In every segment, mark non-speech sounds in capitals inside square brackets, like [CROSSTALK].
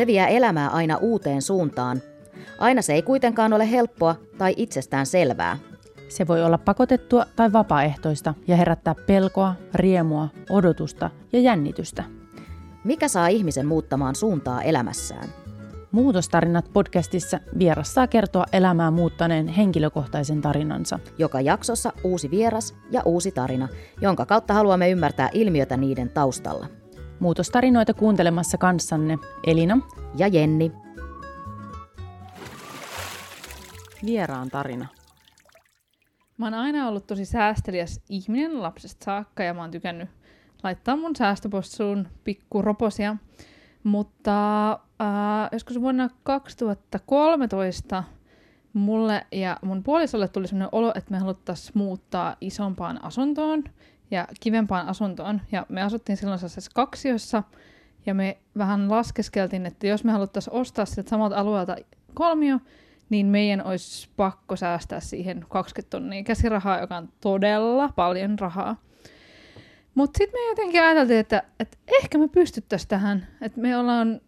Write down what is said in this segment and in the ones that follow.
Se vie elämää aina uuteen suuntaan. Aina se ei kuitenkaan ole helppoa tai itsestään selvää. Se voi olla pakotettua tai vapaaehtoista ja herättää pelkoa, riemua, odotusta ja jännitystä. Mikä saa ihmisen muuttamaan suuntaa elämässään? Muutostarinat podcastissa vieras saa kertoa elämää muuttaneen henkilökohtaisen tarinansa. Joka jaksossa uusi vieras ja uusi tarina, jonka kautta haluamme ymmärtää ilmiötä niiden taustalla. Muutostarinoita kuuntelemassa kanssanne Elina ja Jenni. Vieraan tarina. Mä oon aina ollut tosi säästeliäs ihminen lapsesta saakka ja mä oon tykännyt laittaa mun säästöpossuun pikkuroposia. Mutta äh, joskus vuonna 2013 mulle ja mun puolisolle tuli sellainen olo, että me haluttaisiin muuttaa isompaan asuntoon ja kivempaan asuntoon. Ja me asuttiin silloin sellaisessa kaksiossa ja me vähän laskeskeltiin, että jos me haluttaisiin ostaa sieltä samalta alueelta kolmio, niin meidän olisi pakko säästää siihen 20 tonnia käsirahaa, joka on todella paljon rahaa. Mutta sitten me jotenkin ajateltiin, että, että ehkä me pystyttäisiin tähän. Että me ollaan,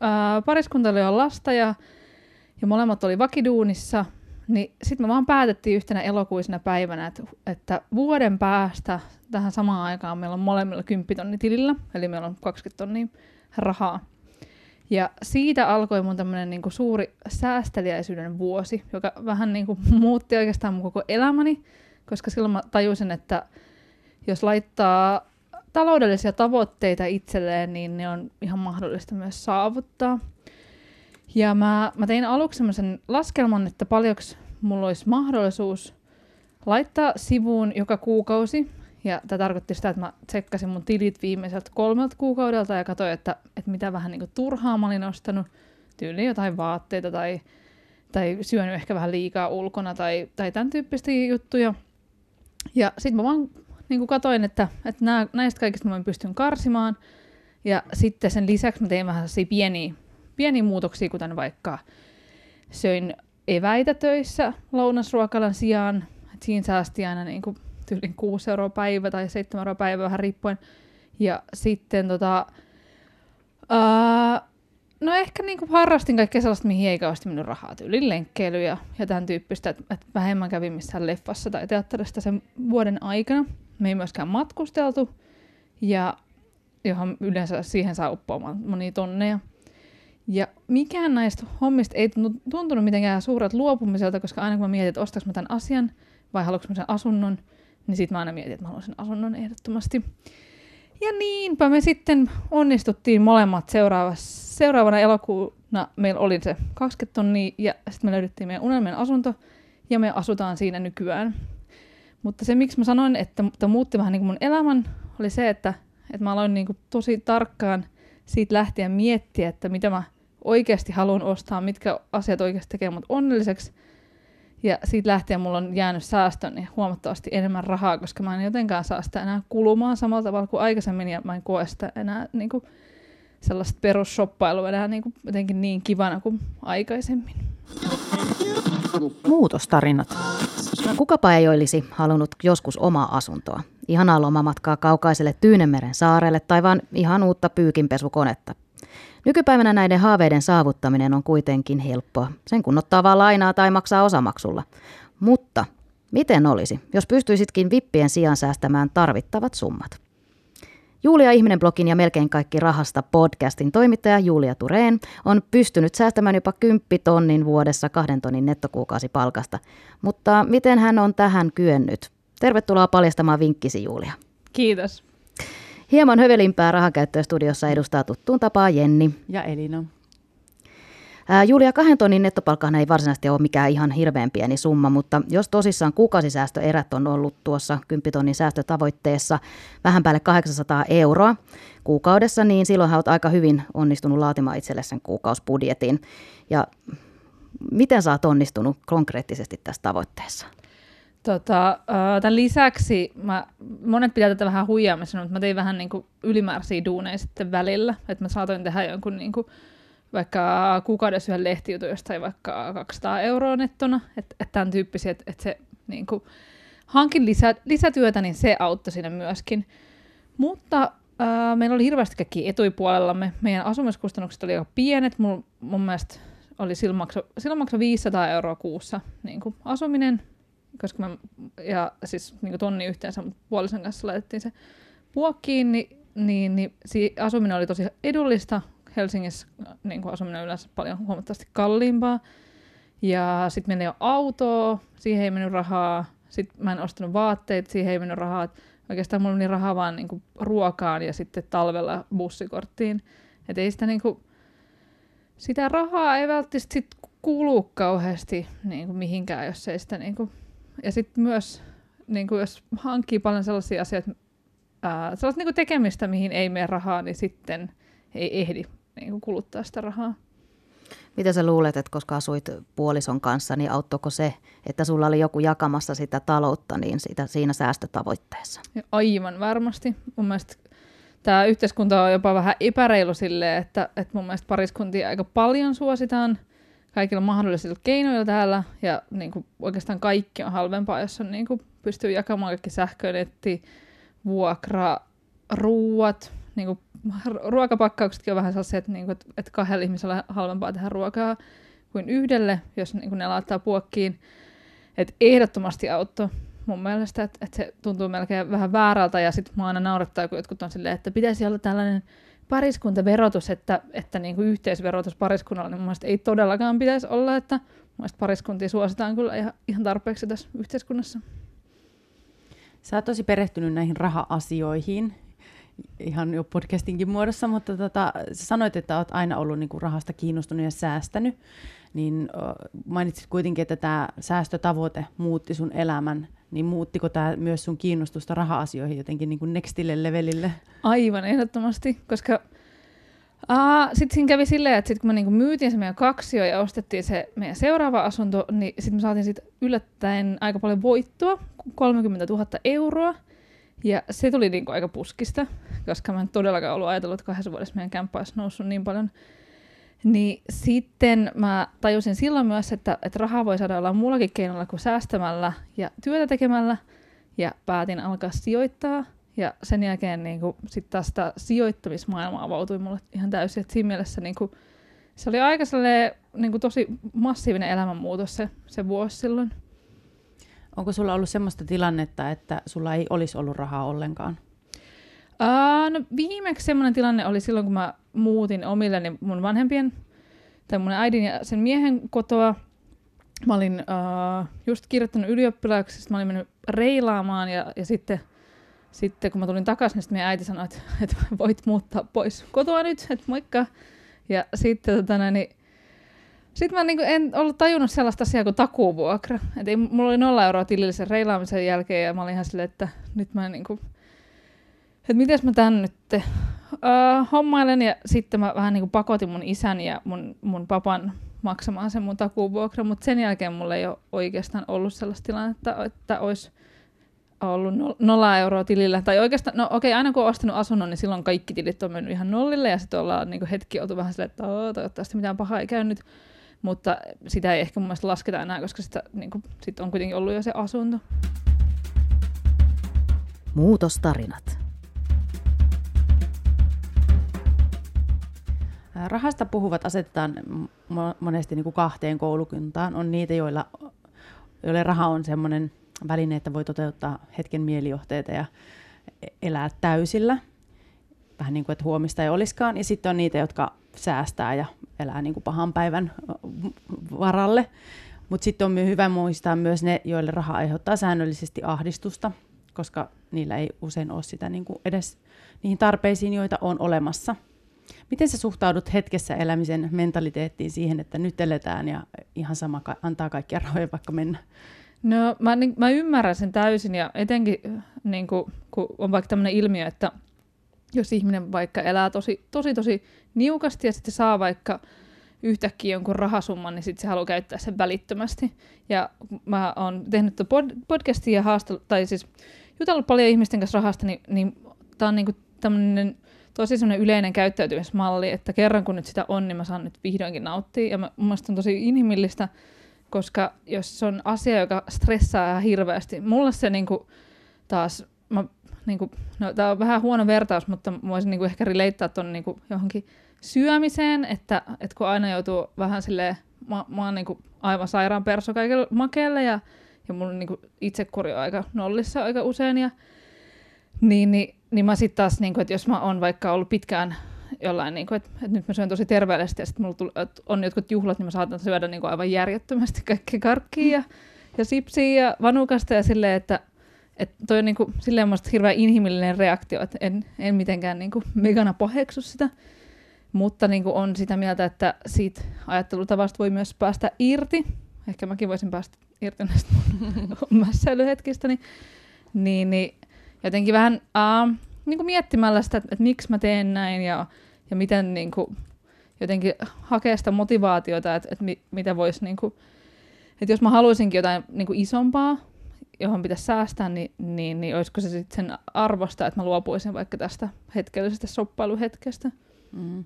ää, pariskunta oli jo lasta ja, ja molemmat oli vakiduunissa, niin sitten me vaan päätettiin yhtenä elokuisena päivänä, että, että vuoden päästä tähän samaan aikaan meillä on molemmilla 10 tonni tilillä, eli meillä on 20 tonnia rahaa. Ja siitä alkoi mun tämmönen niinku suuri säästeliäisyyden vuosi, joka vähän niinku [LAUGHS] muutti oikeastaan mun koko elämäni, koska silloin mä tajusin, että jos laittaa taloudellisia tavoitteita itselleen, niin ne on ihan mahdollista myös saavuttaa. Ja mä, mä tein aluksi semmoisen laskelman, että paljonko mulla olisi mahdollisuus laittaa sivuun joka kuukausi. Ja tämä tarkoitti sitä, että mä tsekkasin mun tilit viimeiseltä kolmelta kuukaudelta ja katsoin, että, että mitä vähän niin turhaa mä olin ostanut. Tyyliin jotain vaatteita tai, tai syönyt ehkä vähän liikaa ulkona tai, tai tämän tyyppistä juttuja. Ja sitten mä vaan niin kuin että, että nää, näistä kaikista mä pystyn karsimaan. Ja sitten sen lisäksi mä tein vähän pieniä, pieniä muutoksia, kuten vaikka söin eväitä töissä lounasruokalan sijaan. Et siinä säästi aina niin kuin tyylin 6 euroa päivä tai 7 euroa päivä vähän riippuen. Ja sitten tota, ää, no ehkä niinku harrastin kaikkea sellaista, mihin ei kauheasti mennyt rahaa, tyyliin lenkkeily ja, ja tämän tyyppistä, että et vähemmän kävin missään leffassa tai teatterista sen vuoden aikana. Me ei myöskään matkusteltu, ja johon yleensä siihen saa uppoamaan monia tonneja. Ja mikään näistä hommista ei tuntunut mitenkään suuret luopumiselta, koska aina kun mä mietin, että ostaks mä tämän asian vai haluanko mä sen asunnon, niin sitten mä aina mietin, että mä haluan sen asunnon ehdottomasti. Ja niinpä me sitten onnistuttiin molemmat seuraavassa, seuraavana elokuuna. Meillä oli se 20 tonnia ja sitten me löydettiin meidän unelmien asunto ja me asutaan siinä nykyään. Mutta se, miksi mä sanoin, että, että muutti vähän niin kuin mun elämän, oli se, että, että mä aloin niin kuin tosi tarkkaan siitä lähtien miettiä, että mitä mä oikeasti haluan ostaa, mitkä asiat oikeasti tekee mut onnelliseksi. Ja siitä lähtien mulla on jäänyt säästön huomattavasti enemmän rahaa, koska mä en jotenkaan saa sitä enää kulumaan samalla tavalla kuin aikaisemmin, ja mä en koe sitä enää niin kuin, sellaista perussoppailua enää niin kuin, jotenkin niin kivana kuin aikaisemmin. Muutostarinat. Kukapa ei olisi halunnut joskus omaa asuntoa, ihanaa lomamatkaa kaukaiselle Tyynemeren saarelle tai vaan ihan uutta pyykinpesukonetta. Nykypäivänä näiden haaveiden saavuttaminen on kuitenkin helppoa, sen kun ottaa vaan lainaa tai maksaa osamaksulla. Mutta miten olisi, jos pystyisitkin vippien sijaan säästämään tarvittavat summat? Julia Ihminen blogin ja melkein kaikki rahasta podcastin toimittaja Julia Tureen on pystynyt säästämään jopa 10 tonnin vuodessa kahden tonnin nettokuukausipalkasta. Mutta miten hän on tähän kyennyt? Tervetuloa paljastamaan vinkkisi Julia. Kiitos. Hieman hövelimpää rahankäyttöä studiossa edustaa tuttuun tapaa Jenni. Ja Elina. Julia, kahden tonnin nettopalkkahan ei varsinaisesti ole mikään ihan hirveän pieni summa, mutta jos tosissaan kuukausisäästöerät on ollut tuossa 10 tonnin säästötavoitteessa vähän päälle 800 euroa kuukaudessa, niin silloin olet aika hyvin onnistunut laatimaan itselle sen kuukausbudjetin. Ja miten sä oot onnistunut konkreettisesti tässä tavoitteessa? Tota, tämän lisäksi mä, monet pitää tätä vähän huijaamisena, mutta mä tein vähän niin kuin ylimääräisiä duuneja sitten välillä, että mä saatoin tehdä jonkun niin kuin vaikka kuukaudessa yhden lehtijutun jostain vaikka 200 euroa nettona, että et tämän tyyppisiä, että et se niin kuin, hankin lisä, lisätyötä, niin se auttoi siinä myöskin. Mutta ää, meillä oli hirveästi kaikki etuipuolellamme. Meidän asumiskustannukset oli aika pienet. Mun, mun mielestä oli silloin makso, silloin makso 500 euroa kuussa niin kuin asuminen, koska mä, ja siis niin kuin tonni yhteensä, mutta puolison kanssa laitettiin se puokkiin, niin, niin, niin si, asuminen oli tosi edullista. Helsingissä niin kuin asuminen on yleensä paljon huomattavasti kalliimpaa. Ja sitten meillä ei ole autoa, siihen ei mennyt rahaa. Sitten mä en ostanut vaatteita, siihen ei mennyt rahaa. Oikeastaan mulla meni rahaa vaan niinku ruokaan ja sitten talvella bussikorttiin. Et ei sitä niinku, sitä rahaa ei välttämättä sit kulu kauheasti niinku mihinkään, jos ei sitä niinku... Ja sitten myös, niinku, jos hankkii paljon sellaisia asioita, ää, sellaista niinku tekemistä, mihin ei mene rahaa, niin sitten ei ehdi niinku kuluttaa sitä rahaa. Mitä sä luulet, että koska asuit puolison kanssa, niin auttoiko se, että sulla oli joku jakamassa sitä taloutta niin sitä, siinä säästötavoitteessa? Aivan varmasti. Mun mielestä tämä yhteiskunta on jopa vähän epäreilu silleen, että, että mun mielestä pariskuntia aika paljon suositaan kaikilla mahdollisilla keinoilla täällä, ja niin kuin oikeastaan kaikki on halvempaa, jos on, niin kuin, pystyy jakamaan kaikki sähkönetti, vuokra, ruuat, niin kuin ruokapakkauksetkin on vähän sellaisia, että, niinku, että, että kahdella ihmisellä on halvempaa tehdä ruokaa kuin yhdelle, jos niinku ne laittaa puokkiin. Että ehdottomasti auttoi mun mielestä, että, että se tuntuu melkein vähän väärältä ja sitten mua aina naurattaa, kun jotkut on silleen, että pitäisi olla tällainen pariskuntaverotus, että, että niin kuin yhteisverotus pariskunnalla, niin mun ei todellakaan pitäisi olla, että mun pariskuntia suositaan kyllä ihan, ihan tarpeeksi tässä yhteiskunnassa. Sä oot tosi perehtynyt näihin raha-asioihin ihan jo podcastinkin muodossa, mutta tota, sä sanoit, että olet aina ollut niin kuin rahasta kiinnostunut ja säästänyt, niin mainitsit kuitenkin, että tämä säästötavoite muutti sun elämän, niin muuttiko tämä myös sun kiinnostusta raha-asioihin jotenkin niin kuin nextille levelille? Aivan ehdottomasti, koska sitten siinä kävi silleen, että sit kun me niinku myytiin se meidän kaksio ja ostettiin se meidän seuraava asunto, niin sitten me saatiin siitä yllättäen aika paljon voittoa, 30 000 euroa. Ja se tuli niinku aika puskista, koska mä en todellakaan ollut ajatellut, että kahdessa vuodessa meidän kämppä olisi noussut niin paljon. Niin sitten mä tajusin silloin myös, että, että rahaa voi saada olla muullakin keinolla kuin säästämällä ja työtä tekemällä. Ja päätin alkaa sijoittaa. Ja sen jälkeen niin sitten taas sitä sijoittamismaailmaa avautui mulle ihan täysin. Et siinä mielessä niin kuin, se oli aika niin kuin tosi massiivinen elämänmuutos se, se vuosi silloin. Onko sulla ollut semmoista tilannetta, että sulla ei olisi ollut rahaa ollenkaan? Uh, no viimeksi semmoinen tilanne oli silloin, kun mä muutin omilleni mun vanhempien, tai mun äidin ja sen miehen kotoa. Mä olin uh, just kirjoittanut ylioppilaaksi, mä olin mennyt reilaamaan ja, ja sitten, sitten kun mä tulin takaisin, niin meidän äiti sanoi, että, että voit muuttaa pois kotoa nyt, että moikka. Ja sitten tota, niin, sitten mä niinku en ollut tajunnut sellaista asiaa kuin takuuvuokra. Et ei, mulla oli nolla euroa tilillisen reilaamisen jälkeen ja mä olin ihan silleen, että nyt mä niinku, että miten mä tän nyt uh, hommailen ja sitten mä vähän niinku pakotin mun isän ja mun, mun papan maksamaan sen mun takuuvuokra, mutta sen jälkeen mulla ei ole oikeastaan ollut sellaista tilannetta, että olisi ollut nolla euroa tilillä. Tai oikeastaan, no okei, okay, aina kun on ostanut asunnon, niin silloin kaikki tilit on mennyt ihan nollille ja sitten ollaan niin hetki oltu vähän silleen, että toivottavasti mitään pahaa ei käynyt mutta sitä ei ehkä mun mielestä lasketa enää, koska sitä, niin kuin, sit on kuitenkin ollut jo se asunto. Muutostarinat. Rahasta puhuvat asetetaan monesti niin kuin kahteen koulukuntaan. On niitä, joilla, joille raha on sellainen väline, että voi toteuttaa hetken mielijohteita ja elää täysillä. Vähän niin kuin, että huomista ei olisikaan. Ja sitten on niitä, jotka säästää ja elää niin kuin pahan päivän varalle. Mutta sitten on hyvä muistaa myös ne, joille raha aiheuttaa säännöllisesti ahdistusta, koska niillä ei usein ole sitä niin kuin edes niihin tarpeisiin, joita on olemassa. Miten sä suhtaudut hetkessä elämisen mentaliteettiin siihen, että nyt eletään ja ihan sama antaa kaikkia rahoja vaikka mennä? No mä, niin, mä ymmärrän sen täysin ja etenkin niin kuin, kun on vaikka tämmöinen ilmiö, että jos ihminen vaikka elää tosi, tosi, tosi niukasti ja sitten saa vaikka yhtäkkiä jonkun rahasumman, niin sitten se haluaa käyttää sen välittömästi. Ja mä oon tehnyt pod- podcastia ja haastellut, tai siis jutellut paljon ihmisten kanssa rahasta, niin, niin tämä on niinku tämmöinen tosi semmoinen yleinen käyttäytymismalli, että kerran kun nyt sitä on, niin mä saan nyt vihdoinkin nauttia. Ja mä, mun on tosi inhimillistä, koska jos se on asia, joka stressaa ihan hirveästi, mulla se niinku taas, mä niin kuin, no, tämä on vähän huono vertaus, mutta voisin niin kuin ehkä releittaa tuon niin johonkin syömiseen, että, että kun aina joutuu vähän silleen, mä, mä oon niin kuin aivan sairaan perso kaikille makeelle ja, ja mun niin itsekuri on aika nollissa aika usein ja niin, niin, niin mä sitten taas, niin kuin, että jos mä oon vaikka ollut pitkään jollain, niin kuin, että, että nyt mä syön tosi terveellisesti ja sitten mulla tuli, on jotkut juhlat, niin mä saatan syödä niin kuin aivan järjettömästi kaikkea karkkia ja, ja sipsiä ja vanukasta ja silleen, että että toi on niin kuin, silleen hirveän inhimillinen reaktio, että en, en mitenkään niin kuin megana paheksu sitä, mutta niin kuin on sitä mieltä, että siitä ajattelutavasta voi myös päästä irti. Ehkä mäkin voisin päästä irti näistä [LAUGHS] mässäilyhetkistä, niin, niin, niin jotenkin vähän uh, niin kuin miettimällä sitä, että, että miksi mä teen näin ja, ja miten niin kuin, jotenkin hakea sitä motivaatiota, että, että mi, mitä voisi, niin kuin, että jos mä haluaisinkin jotain niin kuin isompaa, johon pitäisi säästää, niin, niin, niin olisiko se sitten sen arvosta, että mä luopuisin vaikka tästä hetkellisestä soppailuhetkestä. Mm.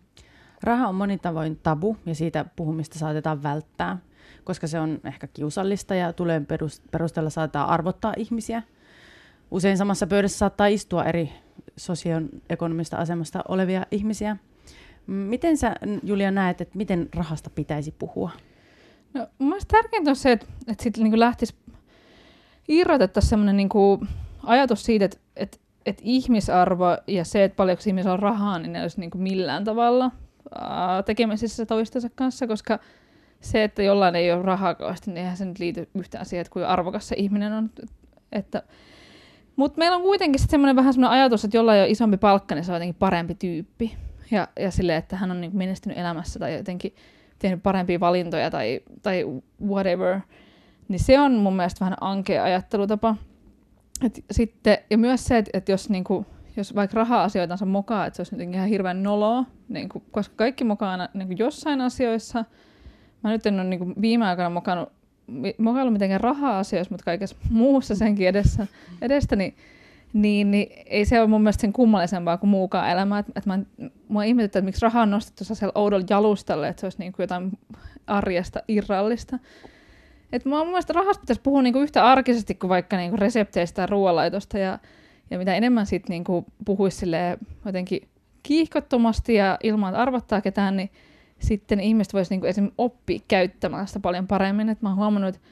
Raha on monin tavoin tabu ja siitä puhumista saatetaan välttää, koska se on ehkä kiusallista ja tulee perusteella saattaa arvottaa ihmisiä. Usein samassa pöydässä saattaa istua eri sosioekonomista asemasta olevia ihmisiä. Miten sä, Julia, näet, että miten rahasta pitäisi puhua? No, mielestäni tärkeintä on se, että, että sitten niin lähtisi irrotettaisiin sellainen niin ajatus siitä, että, että, että ihmisarvo ja se, että paljonko ihmisellä on rahaa, niin ne olisi niin kuin millään tavalla tekemisissä toistensa kanssa, koska se, että jollain ei ole rahaa kauheasti, niin eihän se nyt liity yhtään siihen, että kuinka arvokas se ihminen on. Että, mutta meillä on kuitenkin semmoinen vähän semmoinen ajatus, että jollain on isompi palkka, niin se on jotenkin parempi tyyppi. Ja, ja silleen, että hän on niin menestynyt elämässä tai jotenkin tehnyt parempia valintoja tai, tai whatever – niin se on mun mielestä vähän ankea ajattelutapa. Et sitten, ja myös se, että, että jos, niinku, jos vaikka raha-asioitansa mokaa, että se olisi jotenkin ihan hirveän noloa, niinku, koska kaikki mokaa aina niinku jossain asioissa. Mä nyt en ole niinku viime aikoina mokannut, mokaillut mitenkään raha-asioissa, mutta kaikessa muussa senkin edessä, edestä, niin, niin, niin ei se ole mun mielestä sen kummallisempaa kuin muukaan elämä. Et, et mä, mua ihmetyttää, että miksi raha on nostettu sellaisella oudolla jalustalle, että se olisi niinku jotain arjesta irrallista. Et mä mun mielestä rahasta pitäisi puhua niinku yhtä arkisesti kuin vaikka niinku resepteistä ja ruoanlaitosta. Ja, ja mitä enemmän sit niinku puhuisi jotenkin kiihkottomasti ja ilman, että arvottaa ketään, niin sitten ihmiset voisivat niinku esimerkiksi oppia käyttämään sitä paljon paremmin. Et mä oon huomannut, että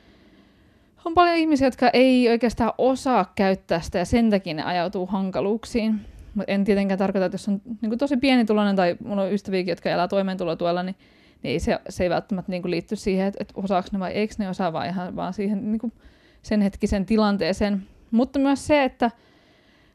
on paljon ihmisiä, jotka ei oikeastaan osaa käyttää sitä ja sen takia ne ajautuu hankaluuksiin. Mutta en tietenkään tarkoita, että jos on niin tosi pienituloinen tai mulla on ystäviäkin, jotka elää toimeentulotuella, niin niin se, se ei välttämättä niin kuin liitty siihen, että, että osaako ne vai eikö ne osaa, vaan ihan vaan siihen niin kuin sen hetkisen tilanteeseen. Mutta myös se, että,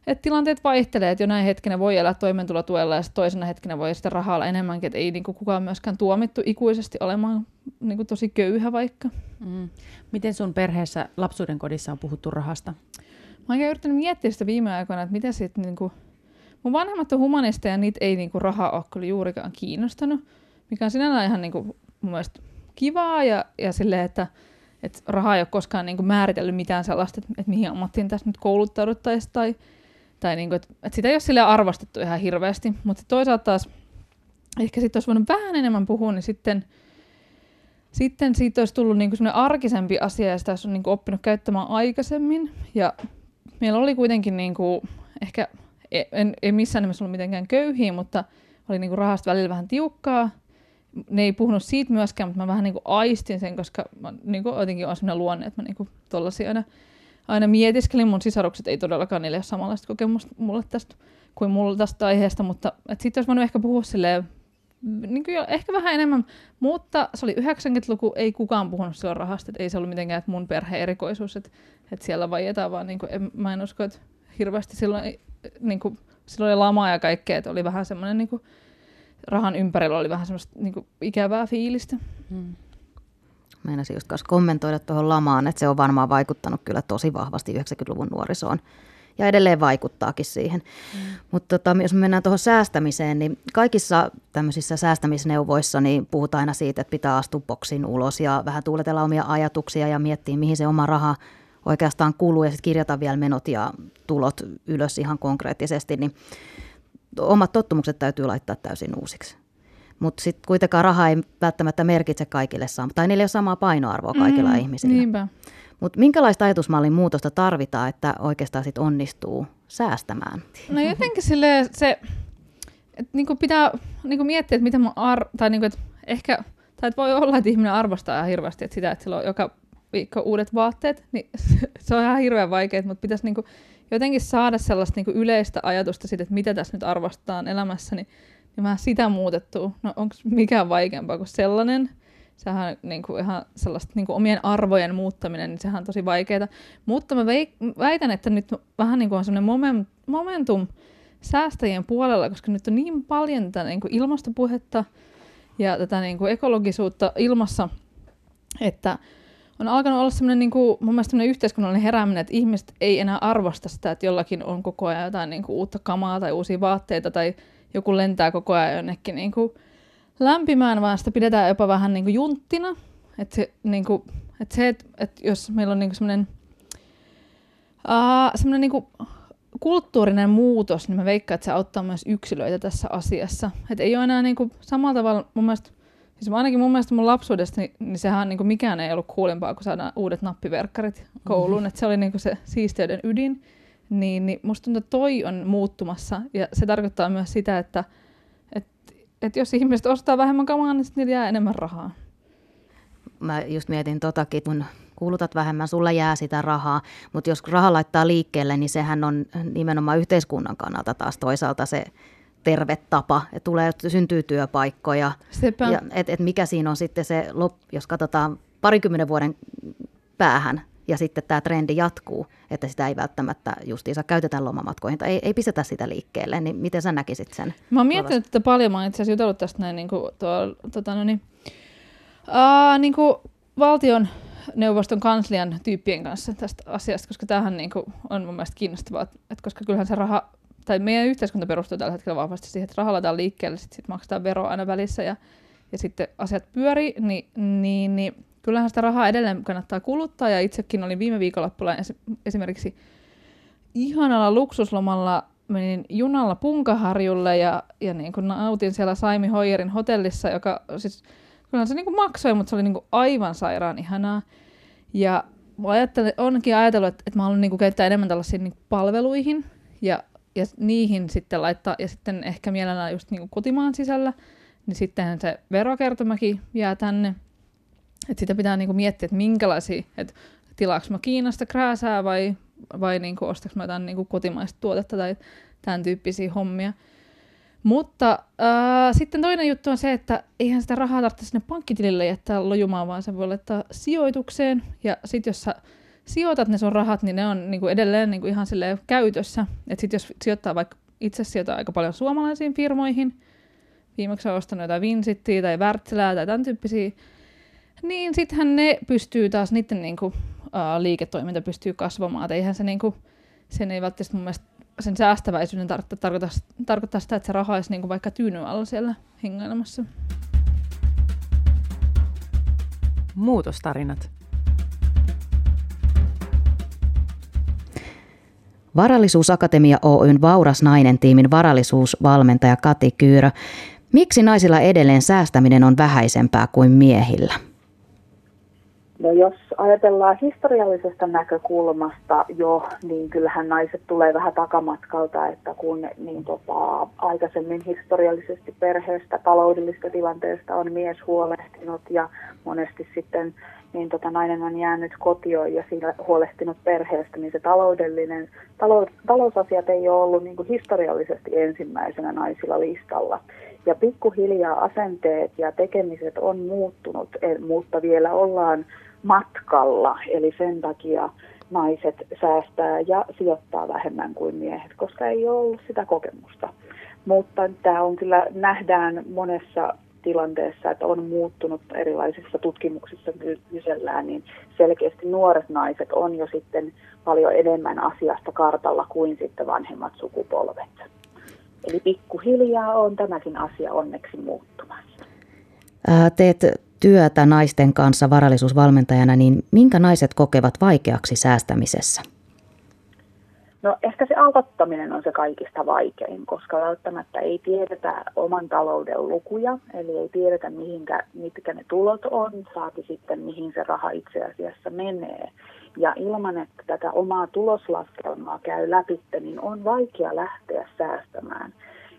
että tilanteet vaihtelee, että jo näin hetkenä voi elää toimeentulotuella ja toisena hetkenä voi sitä rahalla enemmänkin, että ei niin kuin kukaan myöskään tuomittu ikuisesti olemaan niin kuin tosi köyhä vaikka. Mm. Miten sun perheessä lapsuuden kodissa on puhuttu rahasta? Mä oon yrittänyt miettiä sitä viime aikoina, että mitä sitten niin kuin, mun vanhemmat on humanisteja ja niitä ei niin kuin raha ole kyllä juurikaan kiinnostanut mikä on sinällään ihan niin kuin, mun mielestä kivaa ja, ja silleen, että, että raha ei ole koskaan niin kuin määritellyt mitään sellaista, että, että mihin ammattiin tässä nyt kouluttauduttaisiin tai, tai niin kuin, että, että sitä ei ole sille arvostettu ihan hirveästi, mutta toisaalta taas ehkä sitten olisi voinut vähän enemmän puhua, niin sitten, sitten siitä olisi tullut niin kuin arkisempi asia ja sitä olisi niin oppinut käyttämään aikaisemmin. Ja meillä oli kuitenkin niin kuin, ehkä, en, ei missään nimessä ollut mitenkään köyhiä, mutta oli niin rahasta välillä vähän tiukkaa, ne ei puhunut siitä myöskään, mutta mä vähän niin aistin sen, koska mä niin kuin jotenkin on sellainen luonne, että mä niin kuin tollasia aina, aina mietiskelin. Mun sisarukset ei todellakaan, niille ole samanlaista kokemusta mulle tästä kuin mulla tästä aiheesta, mutta sitten olisi voinut ehkä puhua silleen, niin kuin jo, ehkä vähän enemmän, mutta se oli 90-luku, ei kukaan puhunut silloin rahasta, että ei se ollut mitenkään että mun perheen erikoisuus, että, että siellä vaietaan, vaan niin kuin, en, mä en usko, että hirveästi silloin, niin kuin, silloin oli lama ja kaikkea, että oli vähän semmoinen niin kuin, rahan ympärillä oli vähän semmoista niin kuin, ikävää fiilistä. Hmm. Meinasin just kanssa kommentoida tuohon lamaan, että se on varmaan vaikuttanut kyllä tosi vahvasti 90-luvun nuorisoon. Ja edelleen vaikuttaakin siihen. Mm. Mutta tota, jos me mennään tuohon säästämiseen, niin kaikissa tämmöisissä säästämisneuvoissa niin puhutaan aina siitä, että pitää astua boksin ulos ja vähän tuuletella omia ajatuksia ja miettiä, mihin se oma raha oikeastaan kuluu ja sitten kirjata vielä menot ja tulot ylös ihan konkreettisesti. Niin omat tottumukset täytyy laittaa täysin uusiksi. Mutta sitten kuitenkaan raha ei välttämättä merkitse kaikille sama, tai niillä ei ole samaa painoarvoa kaikilla mm, ihmisillä. Niinpä. Mutta minkälaista ajatusmallin muutosta tarvitaan, että oikeastaan sit onnistuu säästämään? No jotenkin sille se, että niinku pitää niinku miettiä, että mitä mä ar- tai niinku, että ehkä, tai että voi olla, että ihminen arvostaa ihan hirveästi että sitä, että sillä on joka viikko uudet vaatteet, niin [LAUGHS] se on ihan hirveän vaikeaa, mutta pitäisi niinku jotenkin saada sellaista niinku yleistä ajatusta siitä, että mitä tässä nyt arvostetaan elämässä, niin, niin vähän sitä muutettua. No onko mikään vaikeampaa kuin sellainen? Sehän niin kuin ihan sellaista niin kuin omien arvojen muuttaminen, niin sehän on tosi vaikeaa. Mutta mä väitän, että nyt vähän niin kuin on sellainen momentum säästäjien puolella, koska nyt on niin paljon tätä niin kuin ilmastopuhetta ja tätä niin kuin ekologisuutta ilmassa, että on alkanut olla semmoinen niin mun mielestä yhteiskunnallinen herääminen, että ihmiset ei enää arvosta sitä, että jollakin on koko ajan jotain niin kuin uutta kamaa tai uusia vaatteita tai joku lentää koko ajan jonnekin niin kuin lämpimään, vaan sitä pidetään jopa vähän niin kuin junttina. Että se, niin kuin, että se että, että jos meillä on niin kuin semmoinen, uh, semmoinen niin kuin kulttuurinen muutos, niin mä veikkaan, että se auttaa myös yksilöitä tässä asiassa. Että ei ole enää niin kuin samalla tavalla mun mielestä Siis ainakin mun mielestä mun lapsuudesta, niin, niin sehän niin kuin mikään ei ollut kuulempaa, kun saadaan uudet nappiverkkarit kouluun. Mm-hmm. Että se oli niin kuin se siisteyden ydin. Niin, niin musta tuntuu, että toi on muuttumassa. Ja se tarkoittaa myös sitä, että et, et jos ihmiset ostaa vähemmän kamaa, niin sitten niillä jää enemmän rahaa. Mä just mietin totakin, kun kulutat vähemmän, sulla jää sitä rahaa, mutta jos raha laittaa liikkeelle, niin sehän on nimenomaan yhteiskunnan kannalta taas toisaalta se terve tapa, että tulee, syntyy työpaikkoja. Sepä. Ja et, et mikä siinä on sitten se, jos katsotaan parikymmenen vuoden päähän, ja sitten tämä trendi jatkuu, että sitä ei välttämättä justiinsa käytetä lomamatkoihin tai ei, ei pistetä sitä liikkeelle, niin miten sä näkisit sen? Mä oon miettinyt tätä paljon, mä oon itse asiassa jutellut tästä näin niin kuin tuo, tota, no niin, uh, niin kuin valtion neuvoston kanslian tyyppien kanssa tästä asiasta, koska tämähän niin kuin on mun mielestä kiinnostavaa, että koska kyllähän se raha tai meidän yhteiskunta perustuu tällä hetkellä vahvasti siihen, että rahalla laitetaan liikkeelle, sitten sit maksetaan veroa aina välissä ja, ja sitten asiat pyörii, niin, niin, niin kyllähän sitä rahaa edelleen kannattaa kuluttaa, ja itsekin olin viime viikonloppuna esimerkiksi ihanalla luksuslomalla, menin junalla Punkaharjulle ja, ja niin kuin nautin siellä Saimi Hoyerin hotellissa, joka siis, kyllähän se niin kuin maksoi, mutta se oli niin kuin aivan sairaan ihanaa. Ja mä ajattelin, onkin ajatellut, että, että mä haluan niin kuin käyttää enemmän tällaisiin niin palveluihin, ja ja niihin sitten laittaa, ja sitten ehkä mielellään just niin kuin kotimaan sisällä, niin sittenhän se verokertomäkin jää tänne. Että sitä pitää niin kuin miettiä, että minkälaisia, että tilaanko mä Kiinasta krääsää vai, vai niin kuin ostaks mä jotain niin kuin kotimaista tuotetta tai tämän tyyppisiä hommia. Mutta äh, sitten toinen juttu on se, että eihän sitä rahaa tarvitse sinne pankkitilille jättää lojumaan, vaan se voi laittaa sijoitukseen. Ja sitten jos sä sijoitat ne sun rahat, niin ne on niin kuin edelleen niin kuin ihan käytössä. Että sitten jos sijoittaa vaikka itse sijoittaa aika paljon suomalaisiin firmoihin, viimeksi on ostanut jotain Vinsittiä tai Wärtsilää tai tämän tyyppisiä, niin sittenhän ne pystyy taas, niiden niin kuin, uh, liiketoiminta pystyy kasvamaan. Et eihän se niin kuin, sen ei välttämättä mun mielestä sen säästäväisyyden tarkoittaa, tarkoittaa, tarkoittaa sitä, että se raha olisi niin kuin vaikka tyyny alla siellä hengailemassa. Muutostarinat. Varallisuusakatemia Oyn Vauras nainen tiimin varallisuusvalmentaja Kati Kyyrö. Miksi naisilla edelleen säästäminen on vähäisempää kuin miehillä? No jos ajatellaan historiallisesta näkökulmasta jo, niin kyllähän naiset tulee vähän takamatkalta, että kun niin tota, aikaisemmin historiallisesti perheestä, taloudellista tilanteesta on mies huolehtinut ja monesti sitten niin tota, nainen on jäänyt kotioon ja siinä huolehtinut perheestä, niin se taloudellinen, talous, talousasiat ei ole ollut niin kuin historiallisesti ensimmäisenä naisilla listalla. Ja pikkuhiljaa asenteet ja tekemiset on muuttunut, mutta vielä ollaan matkalla, eli sen takia naiset säästää ja sijoittaa vähemmän kuin miehet, koska ei ole ollut sitä kokemusta. Mutta tämä on kyllä, nähdään monessa tilanteessa, että on muuttunut erilaisissa tutkimuksissa kysellään, niin selkeästi nuoret naiset on jo sitten paljon enemmän asiasta kartalla kuin sitten vanhemmat sukupolvet. Eli pikkuhiljaa on tämäkin asia onneksi muuttumassa. Teet työtä naisten kanssa varallisuusvalmentajana, niin minkä naiset kokevat vaikeaksi säästämisessä? No ehkä se aloittaminen on se kaikista vaikein, koska välttämättä ei tiedetä oman talouden lukuja, eli ei tiedetä mihinkä, mitkä ne tulot on, saati sitten mihin se raha itse asiassa menee. Ja ilman, että tätä omaa tuloslaskelmaa käy läpi, niin on vaikea lähteä säästämään.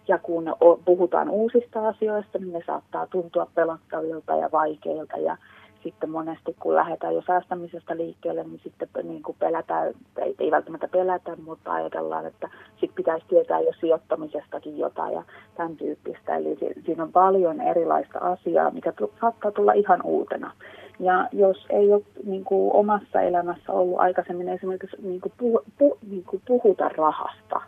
Ja kun puhutaan uusista asioista, niin ne saattaa tuntua pelottavilta ja vaikeilta. Ja sitten monesti kun lähdetään jo säästämisestä liikkeelle, niin sitten niin kuin pelätään, ei, ei välttämättä pelätä, mutta ajatellaan, että sitten pitäisi tietää jo sijoittamisestakin jotain ja tämän tyyppistä. Eli siinä on paljon erilaista asiaa, mikä saattaa tulla ihan uutena. Ja jos ei ole niin kuin omassa elämässä ollut aikaisemmin esimerkiksi niin kuin puh, puh, niin kuin puhuta rahasta,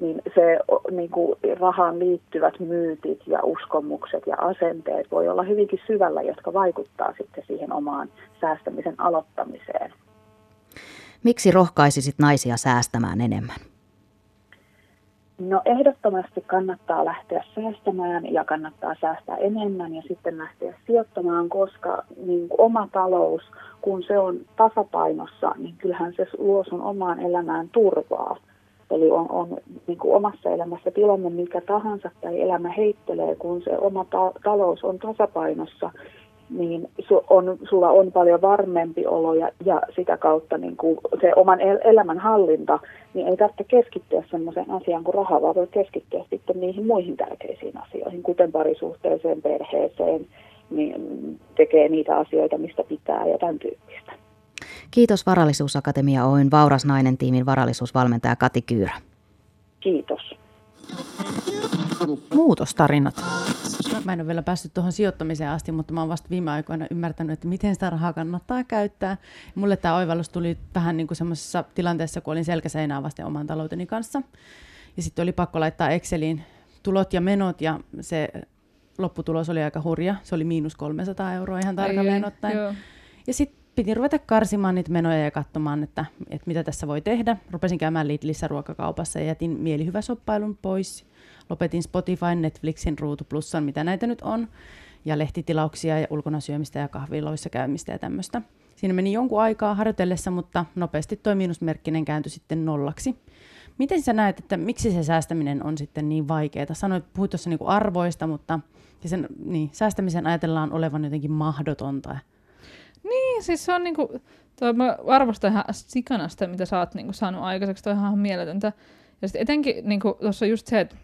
niin se niin kuin rahaan liittyvät myytit ja uskomukset ja asenteet voi olla hyvinkin syvällä, jotka vaikuttaa sitten siihen omaan säästämisen aloittamiseen. Miksi rohkaisisit naisia säästämään enemmän? No ehdottomasti kannattaa lähteä säästämään ja kannattaa säästää enemmän ja sitten lähteä sijoittamaan, koska niin kuin oma talous, kun se on tasapainossa, niin kyllähän se luo sun omaan elämään turvaa. Eli on, on niin kuin omassa elämässä tilanne mikä tahansa tai elämä heittelee, kun se oma ta- talous on tasapainossa, niin su, on, sulla on paljon varmempi olo ja, ja sitä kautta niin kuin se oman el- elämän hallinta, niin ei tarvitse keskittyä sellaiseen asiaan kuin raha, vaan voi keskittyä sitten niihin muihin tärkeisiin asioihin, kuten parisuhteeseen, perheeseen, niin tekee niitä asioita, mistä pitää ja tämän tyyppistä. Kiitos Varallisuusakatemia Oyn Vauras nainen tiimin varallisuusvalmentaja Kati Kyyrä. Kiitos. Muutostarinat. Mä en ole vielä päässyt tuohon sijoittamiseen asti, mutta mä oon vasta viime aikoina ymmärtänyt, että miten sitä rahaa kannattaa käyttää. Mulle tämä oivallus tuli vähän niin kuin semmoisessa tilanteessa, kun olin selkäseinää vasten oman talouteni kanssa. Ja sitten oli pakko laittaa Exceliin tulot ja menot ja se lopputulos oli aika hurja. Se oli miinus 300 euroa ihan tarkalleen ottaen. Ja sitten piti ruveta karsimaan niitä menoja ja katsomaan, että, että mitä tässä voi tehdä. Rupesin käymään Lidlissä ruokakaupassa ja jätin mielihyväsoppailun pois. Lopetin Spotify, Netflixin, Ruutu Plussan, mitä näitä nyt on, ja lehtitilauksia ja ulkona syömistä ja kahviloissa käymistä ja tämmöistä. Siinä meni jonkun aikaa harjoitellessa, mutta nopeasti tuo miinusmerkkinen kääntyi sitten nollaksi. Miten sä näet, että miksi se säästäminen on sitten niin vaikeaa? Sanoit, puhuit tuossa niinku arvoista, mutta sen, niin, säästämisen ajatellaan olevan jotenkin mahdotonta. Niin, siis se on niinku, toi, mä arvostan ihan sikana sitä, mitä sä oot niinku saanut aikaiseksi, toi on ihan mieletöntä. Ja sitten etenkin niinku, tuossa on just se, että,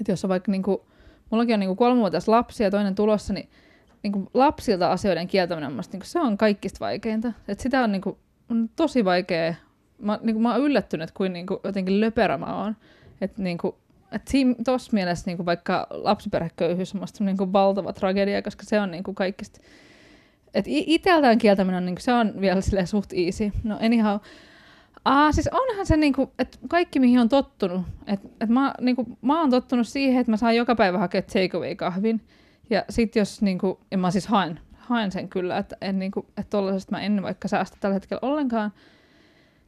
että jos on vaikka, niinku, mullakin on niinku kolmuvuotias lapsi ja toinen tulossa, niin niinku, lapsilta asioiden kieltäminen on niinku, se on kaikista vaikeinta. Et sitä on, niinku, on tosi vaikea. Mä, niinku, mä oon yllättynyt, kuin niinku, jotenkin löperä mä oon. Että niinku, et tuossa mielessä niinku, vaikka lapsiperheköyhyys on musta niinku, valtava tragedia, koska se on niinku, kaikista et iteltään kieltäminen on, niin se on vielä sille suht easy. No anyhow. Ah, siis onhan se niinku, että kaikki mihin on tottunut. Että et mä, niinku, mä oon tottunut siihen, että mä saan joka päivä hakea takeaway-kahvin. Ja sit jos, niinku, ja mä siis haen, haen sen kyllä, että en niinku, että tollasesta mä en vaikka säästä tällä hetkellä ollenkaan.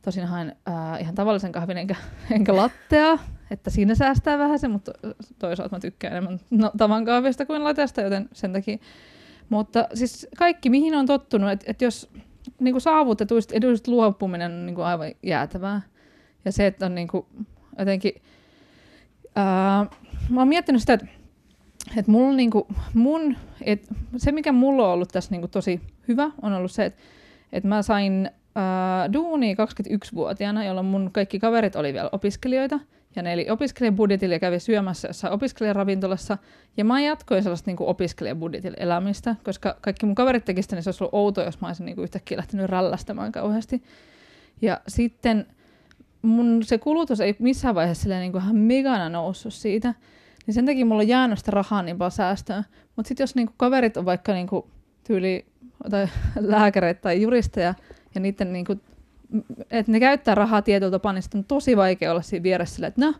Tosin haen äh, ihan tavallisen kahvin enkä, [LAUGHS] enkä lattea, että siinä säästää vähän se, mutta toisaalta mä tykkään enemmän no, tavan kahvista kuin latesta, joten sen takia mutta siis kaikki, mihin on tottunut, että, että jos niin kuin saavutetuista eduista luopuminen on niin kuin aivan jäätävää. Ja se, että on niin kuin, jotenkin... Ää, mä oon miettinyt sitä, että, että mulla niin kuin, mun, että se, mikä mulla on ollut tässä niin kuin tosi hyvä, on ollut se, että, että mä sain duuni 21-vuotiaana, jolloin mun kaikki kaverit oli vielä opiskelijoita – ja ne eli opiskelijabudjetilla ja kävi syömässä jossain opiskelijaravintolassa. Ja mä jatkoin sellaista niin opiskelijabudjetilla elämistä, koska kaikki mun kaverit tekisivät sitä, niin se olisi ollut outo, jos mä olisin niin kuin yhtäkkiä lähtenyt rallastamaan kauheasti. Ja sitten mun se kulutus ei missään vaiheessa niin kuin ihan megana noussut siitä, niin sen takia mulla on jäänyt sitä rahaa niin paljon säästöä. Mutta sitten jos niin kuin kaverit on vaikka niin kuin tyyli tai [LAUGHS] lääkäreitä tai juristeja, ja niiden niin kuin että ne käyttää rahaa tietyllä tapaa, niin on tosi vaikea olla siinä vieressä sillä, että no,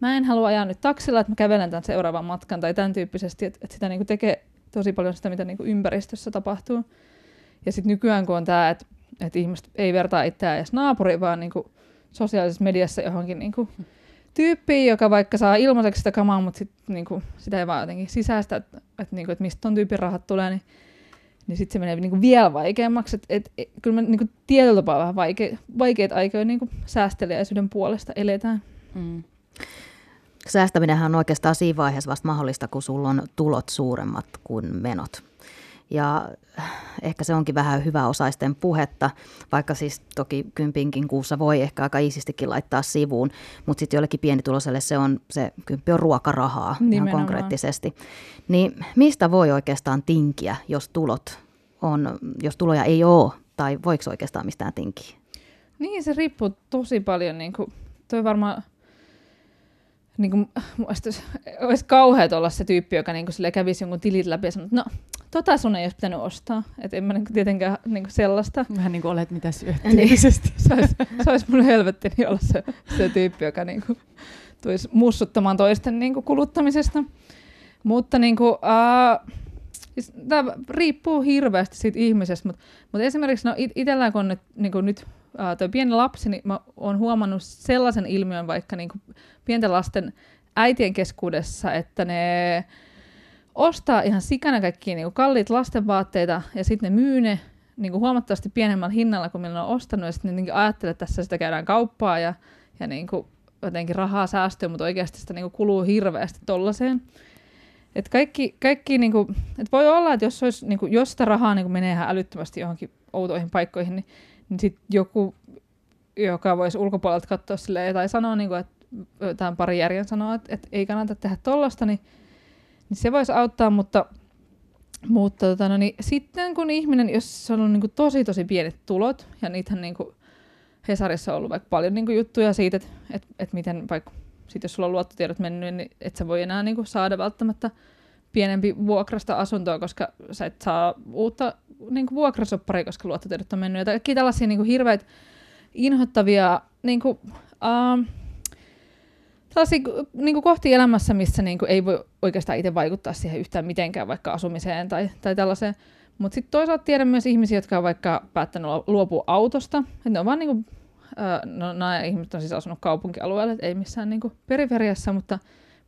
mä en halua ajaa nyt taksilla, että mä kävelen tämän seuraavan matkan tai tämän tyyppisesti, että, että sitä niin kuin tekee tosi paljon sitä, mitä niin kuin ympäristössä tapahtuu. Ja sitten nykyään, kun on tämä, että, että ihmiset ei vertaa itseään edes naapuriin, vaan niin kuin sosiaalisessa mediassa johonkin niin kuin tyyppiin, joka vaikka saa ilmaiseksi sitä kamaa, mutta sit, niin kuin, sitä ei vaan jotenkin sisäistä, että, että, niin kuin, että mistä ton tyypin rahat tulee, niin niin sitten se menee niinku vielä vaikeammaksi. Et, et, et, kyllä me niinku tietyllä tapaa vähän vaike, vaikeita aikoja niinku säästeliäisyyden puolesta eletään. Mm. Säästäminenhän on oikeastaan siinä vaiheessa vasta mahdollista, kun sulla on tulot suuremmat kuin menot. Ja ehkä se onkin vähän hyväosaisten puhetta, vaikka siis toki kympinkin kuussa voi ehkä aika iisistikin laittaa sivuun, mutta sitten jollekin pienituloiselle se on, se kymppi on ruokarahaa ihan konkreettisesti. Niin mistä voi oikeastaan tinkiä, jos tulot on, jos tuloja ei ole, tai voiko oikeastaan mistään tinkiä? Niin, se riippuu tosi paljon, niin kuin, toi varmaan niin kuin, olisi, kauheat olla se tyyppi, joka niin kuin, kävisi jonkun tilit läpi ja sanoo, no tota sun ei olisi pitänyt ostaa. Että en mä niinku tietenkään niinku sellaista. Vähän niin kuin olet mitä syöt [LAUGHS] niin, se olisi, se olisi mun helvettini olla se, se tyyppi, joka niinku tulisi mussuttamaan toisten niinku kuluttamisesta. Mutta niinku, uh, tämä riippuu hirveästi siitä ihmisestä, mutta, mutta esimerkiksi no, it, itsellään kun on nyt, niinku nyt uh, tuo pieni lapsi, niin mä oon huomannut sellaisen ilmiön vaikka niinku pienten lasten äitien keskuudessa, että ne ostaa ihan sikana kaikki niin kalliit lastenvaatteita ja sitten ne myy ne niin kuin huomattavasti pienemmällä hinnalla kuin millä on ostanut ja sitten niin ajattelee, että tässä sitä käydään kauppaa ja, ja niin kuin jotenkin rahaa säästyy, mutta oikeasti sitä niin kuin kuluu hirveästi tollaiseen. Et kaikki, kaikki niin kuin, et voi olla, että jos, olisi, niin kuin, jos sitä rahaa niin kuin menee ihan älyttömästi johonkin outoihin paikkoihin, niin, niin sitten joku, joka voisi ulkopuolelta katsoa silleen, tai sanoa, niin kuin, että tämän pari järjen sanoa, että, että ei kannata tehdä tollasta, niin niin se voisi auttaa, mutta, mutta tota, no niin, sitten kun ihminen, jos on ollut niin kuin tosi tosi pienet tulot, ja niitähän niin kuin Hesarissa on ollut vaikka paljon niin kuin juttuja siitä, että, että, että miten vaikka sit jos sulla on luottotiedot mennyt, niin et sä voi enää niin kuin saada välttämättä pienempi vuokrasta asuntoa, koska sä et saa uutta niin kuin vuokrasopparia, koska luottotiedot on mennyt. Ja kaikki tällaisia niin kuin hirveitä inhottavia niin kuin, uh, sellaisia niin kohti elämässä, missä niin kuin ei voi oikeastaan itse vaikuttaa siihen yhtään mitenkään, vaikka asumiseen tai, tai tällaiseen. Mutta sitten toisaalta tiedän myös ihmisiä, jotka on vaikka päättänyt luopua autosta. Et ne on vaan niin kuin, äh, no nämä ihmiset on siis asunut kaupunkialueella, ei missään niin kuin periferiassa, mutta,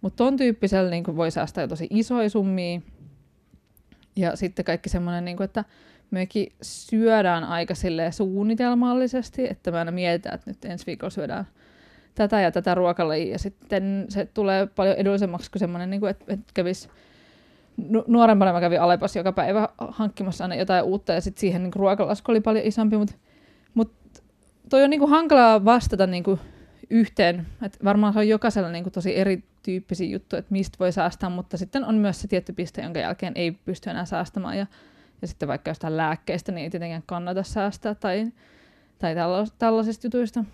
mutta ton tyyppisellä niin kuin voi säästää jo tosi isoja summia. Ja sitten kaikki semmoinen, niin että mekin syödään aika suunnitelmallisesti, että me aina mietitään, että nyt ensi viikolla syödään tätä ja tätä ruokalajia. Ja sitten se tulee paljon edullisemmaksi kuin semmoinen, niin että, että kävisi nuorempana mä kävin Alepas joka päivä hankkimassa aina jotain uutta ja sitten siihen niin ruokalasku oli paljon isompi, mutta mut toi on niin kuin hankalaa vastata niin kuin yhteen. Et varmaan se on jokaisella niin kuin tosi erityyppisiä juttuja, että mistä voi säästää, mutta sitten on myös se tietty piste, jonka jälkeen ei pysty enää säästämään ja, ja sitten vaikka jostain lääkkeistä, niin ei tietenkään kannata säästää tai, tai tällaisista jutuista.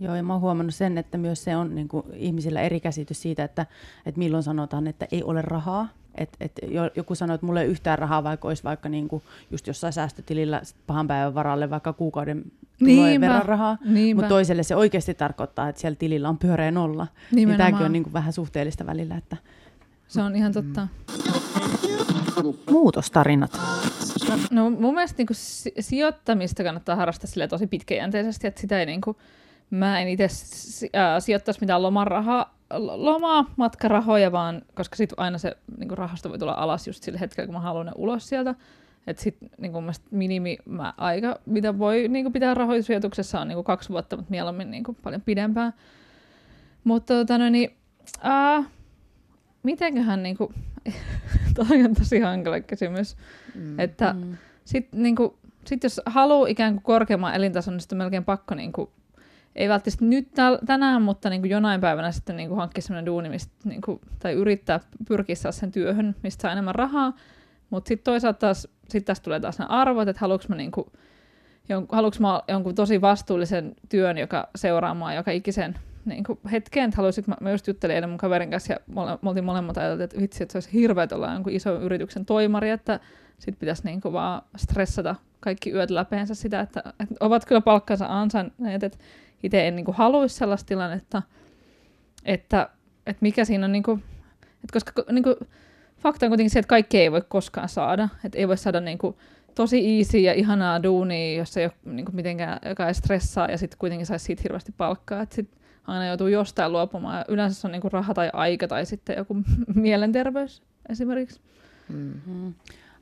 Joo, ja mä oon huomannut sen, että myös se on niin kuin, ihmisillä eri käsitys siitä, että, että milloin sanotaan, että ei ole rahaa. Et, et joku sanoo, että mulla ei yhtään rahaa, vaikka olisi vaikka niin kuin, just jossain säästötilillä pahan päivän varalle vaikka kuukauden tulojen verran rahaa. Mutta toiselle se oikeasti tarkoittaa, että siellä tilillä on pyöreä nolla. Niin tämäkin on niin kuin, vähän suhteellista välillä. Että, se on ihan totta. Muutostarinat. No mun mielestä niin kuin, sijoittamista kannattaa harrastaa tosi pitkäjänteisesti, että sitä ei niin kuin, mä en itse äh, sijoittaisi mitään lomarahaa, lomaa, matkarahoja, vaan koska sitten aina se niin rahasto voi tulla alas just sillä hetkellä, kun mä haluan ne ulos sieltä. Että sitten niin minimi mä aika, mitä voi niin pitää rahoitusijoituksessa on niin kaksi vuotta, mutta mieluummin niin paljon pidempään. Mutta tota, no, niin, äh, mitenköhän, niin kuin, [LAUGHS] toi on tosi hankala kysymys, mm, että mm. sitten niin sit jos haluaa ikään kuin korkeamman elintason, niin sitten on melkein pakko niin kuin, ei välttämättä nyt tänään, mutta niin kuin jonain päivänä sitten niin hankkia sellainen duuni, mistä, niin kuin, tai yrittää pyrkiä saa sen työhön, mistä saa enemmän rahaa. Mutta sitten toisaalta taas, sit tästä tulee taas ne arvot, että haluanko mä, niin kuin, jon, haluanko mä jonkun tosi vastuullisen työn, joka seuraa mua joka ikisen niin kuin hetkeen, että haluaisin, mä, mä just juttelin eilen mun kaverin kanssa ja me, me oltiin molemmat ajatelleet, että vitsi, että se olisi hirveä olla jonkun ison yrityksen toimari, että sitten pitäisi niin kuin vaan stressata kaikki yöt läpeensä sitä, että, että ovat kyllä palkkansa ansainneet, että itse en niin kuin haluaisi sellaista tilannetta, että, että mikä siinä on, niin kuin, että koska niin kuin, fakta on kuitenkin se, että kaikki ei voi koskaan saada, että ei voi saada niin kuin, tosi easy ja ihanaa duunia, jos ei ole niin kuin, mitenkään, joka ei stressaa ja sitten kuitenkin saisi siitä hirveästi palkkaa, että sit aina joutuu jostain luopumaan ja yleensä se on niin kuin raha tai aika tai sitten joku [LAUGHS] mielenterveys esimerkiksi. Mm-hmm.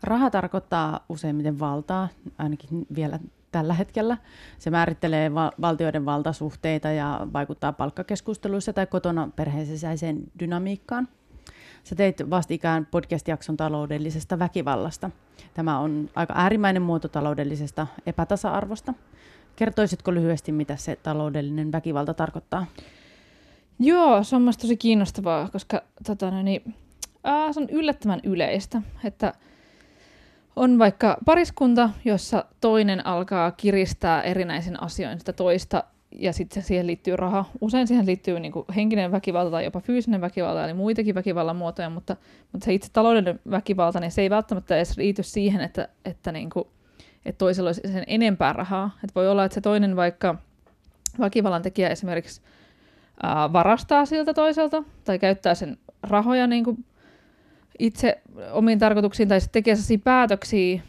Raha tarkoittaa useimmiten valtaa, ainakin vielä tällä hetkellä. Se määrittelee va- valtioiden valtasuhteita ja vaikuttaa palkkakeskusteluissa tai kotona perheen sisäiseen dynamiikkaan. Sä teit vastikään podcast-jakson taloudellisesta väkivallasta. Tämä on aika äärimmäinen muoto taloudellisesta epätasa-arvosta. Kertoisitko lyhyesti, mitä se taloudellinen väkivalta tarkoittaa? Joo, se on mielestäni tosi kiinnostavaa, koska tota, no niin, ää, se on yllättävän yleistä, että on vaikka pariskunta, jossa toinen alkaa kiristää erinäisin asioin sitä toista, ja sitten siihen liittyy raha. Usein siihen liittyy niinku henkinen väkivalta tai jopa fyysinen väkivalta, eli muitakin väkivallan muotoja, mutta, mutta se itse taloudellinen väkivalta, niin se ei välttämättä edes liity siihen, että, että, niinku, että toisella olisi sen enempää rahaa. Et voi olla, että se toinen vaikka väkivallan tekijä esimerkiksi ää, varastaa siltä toiselta tai käyttää sen rahoja niin kuin itse omiin tarkoituksiin tai tekee sellaisia päätöksiä,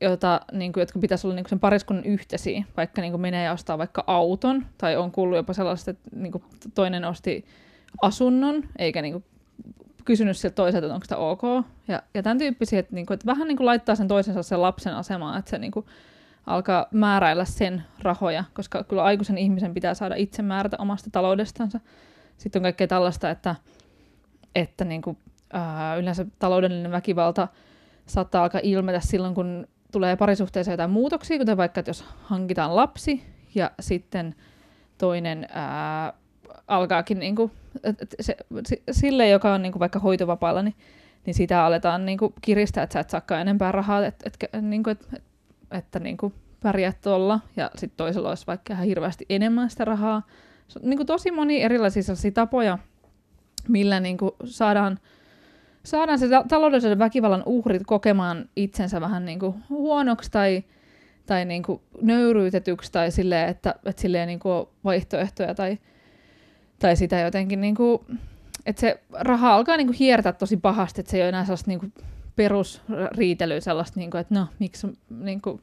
jota, niin kuin, jotka pitäisi olla niin kuin sen pariskunnan yhteisiä, vaikka niin kuin menee ja ostaa vaikka auton, tai on kuullut jopa sellaista, että niin kuin toinen osti asunnon, eikä niin kuin kysynyt siltä toiselta, että onko sitä ok, ja, ja tämän tyyppisiä, että, niin kuin, että vähän niin kuin laittaa sen toisensa sen lapsen asemaan, että se niin kuin, alkaa määräillä sen rahoja, koska kyllä aikuisen ihmisen pitää saada itse määrätä omasta taloudestansa. Sitten on kaikkea tällaista, että, että niin kuin, ää, yleensä taloudellinen väkivalta saattaa alkaa ilmetä silloin, kun tulee parisuhteeseen jotain muutoksia, kuten vaikka, että jos hankitaan lapsi ja sitten toinen ää, alkaakin niin kuin, et, se, sille, joka on niin kuin vaikka hoitovapaalla, niin, niin sitä aletaan niin kuin kiristää, että sä et saakaan enempää rahaa, että et, niin kuin, et, et, että niin kuin pärjät tuolla, ja sitten toisella olisi vaikka ihan hirveästi enemmän sitä rahaa. Se on niin kuin tosi moni erilaisia tapoja, millä niin kuin saadaan, saadaan se taloudellisen väkivallan uhrit kokemaan itsensä vähän niin kuin huonoksi tai, tai niin kuin nöyryytetyksi tai silleen, että, että silleen niin kuin vaihtoehtoja tai, tai sitä jotenkin, niin kuin, että se raha alkaa niin kuin hiertää tosi pahasti, että se ei ole enää sellaista niin kuin perusriitelyä sellaista, niin kuin, että no miksi niin kuin,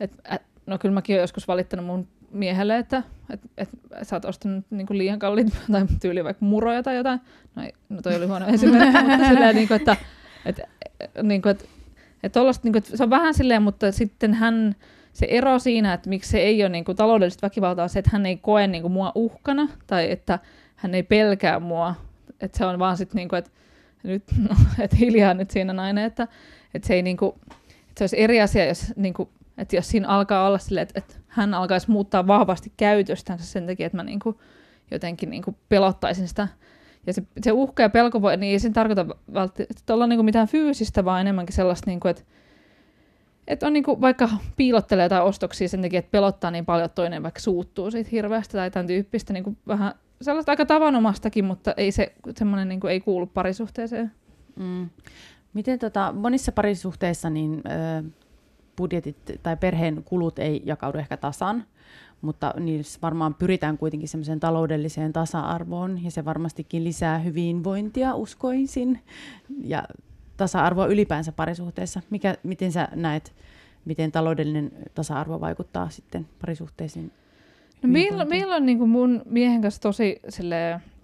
et, et, no kyllä mäkin olen joskus valittanut mun miehelle, että et, et, sä oot ostanut niin kuin liian kalliit [LAUGHS] tai tyyli vaikka muroja tai jotain. No, ei, no toi oli huono [LAUGHS] esimerkki, mutta silleen, niin kuin, että, et, niin kuin, että, että, niin kuin, että se on vähän silleen, mutta sitten hän, se ero siinä, että miksi se ei ole niin kuin, taloudellista väkivaltaa, on se, että hän ei koe niin kuin, mua uhkana tai että hän ei pelkää mua. Että se on vaan sitten, niin kuin, että nyt, [LAUGHS] no, että hiljaa nyt siinä nainen, että, että se ei niin kuin, että se olisi eri asia, jos niin kuin, että jos siinä alkaa olla silleen, että, että hän alkaisi muuttaa vahvasti käytöstänsä sen takia, että mä niin kuin, jotenkin niin kuin pelottaisin sitä. Ja se, se uhka ja pelko voi, niin ei sen tarkoita välttämättä olla niin kuin mitään fyysistä, vaan enemmänkin sellaista, niin kuin, että, että on niin kuin, vaikka piilottelee tai ostoksia sen takia, että pelottaa niin paljon, että toinen vaikka suuttuu siitä hirveästi tai tämän tyyppistä niin kuin vähän sellaista aika tavanomastakin, mutta ei se semmoinen niin kuin, ei kuulu parisuhteeseen. Mm. Miten tota, monissa parisuhteissa niin, ö, budjetit tai perheen kulut ei jakaudu ehkä tasan, mutta niissä varmaan pyritään kuitenkin semmoiseen taloudelliseen tasa-arvoon ja se varmastikin lisää hyvinvointia uskoisin ja tasa-arvoa ylipäänsä parisuhteessa. Mikä, miten sä näet, miten taloudellinen tasa-arvo vaikuttaa sitten parisuhteisiin? No meillä, meillä on niin kuin mun miehen kanssa tosi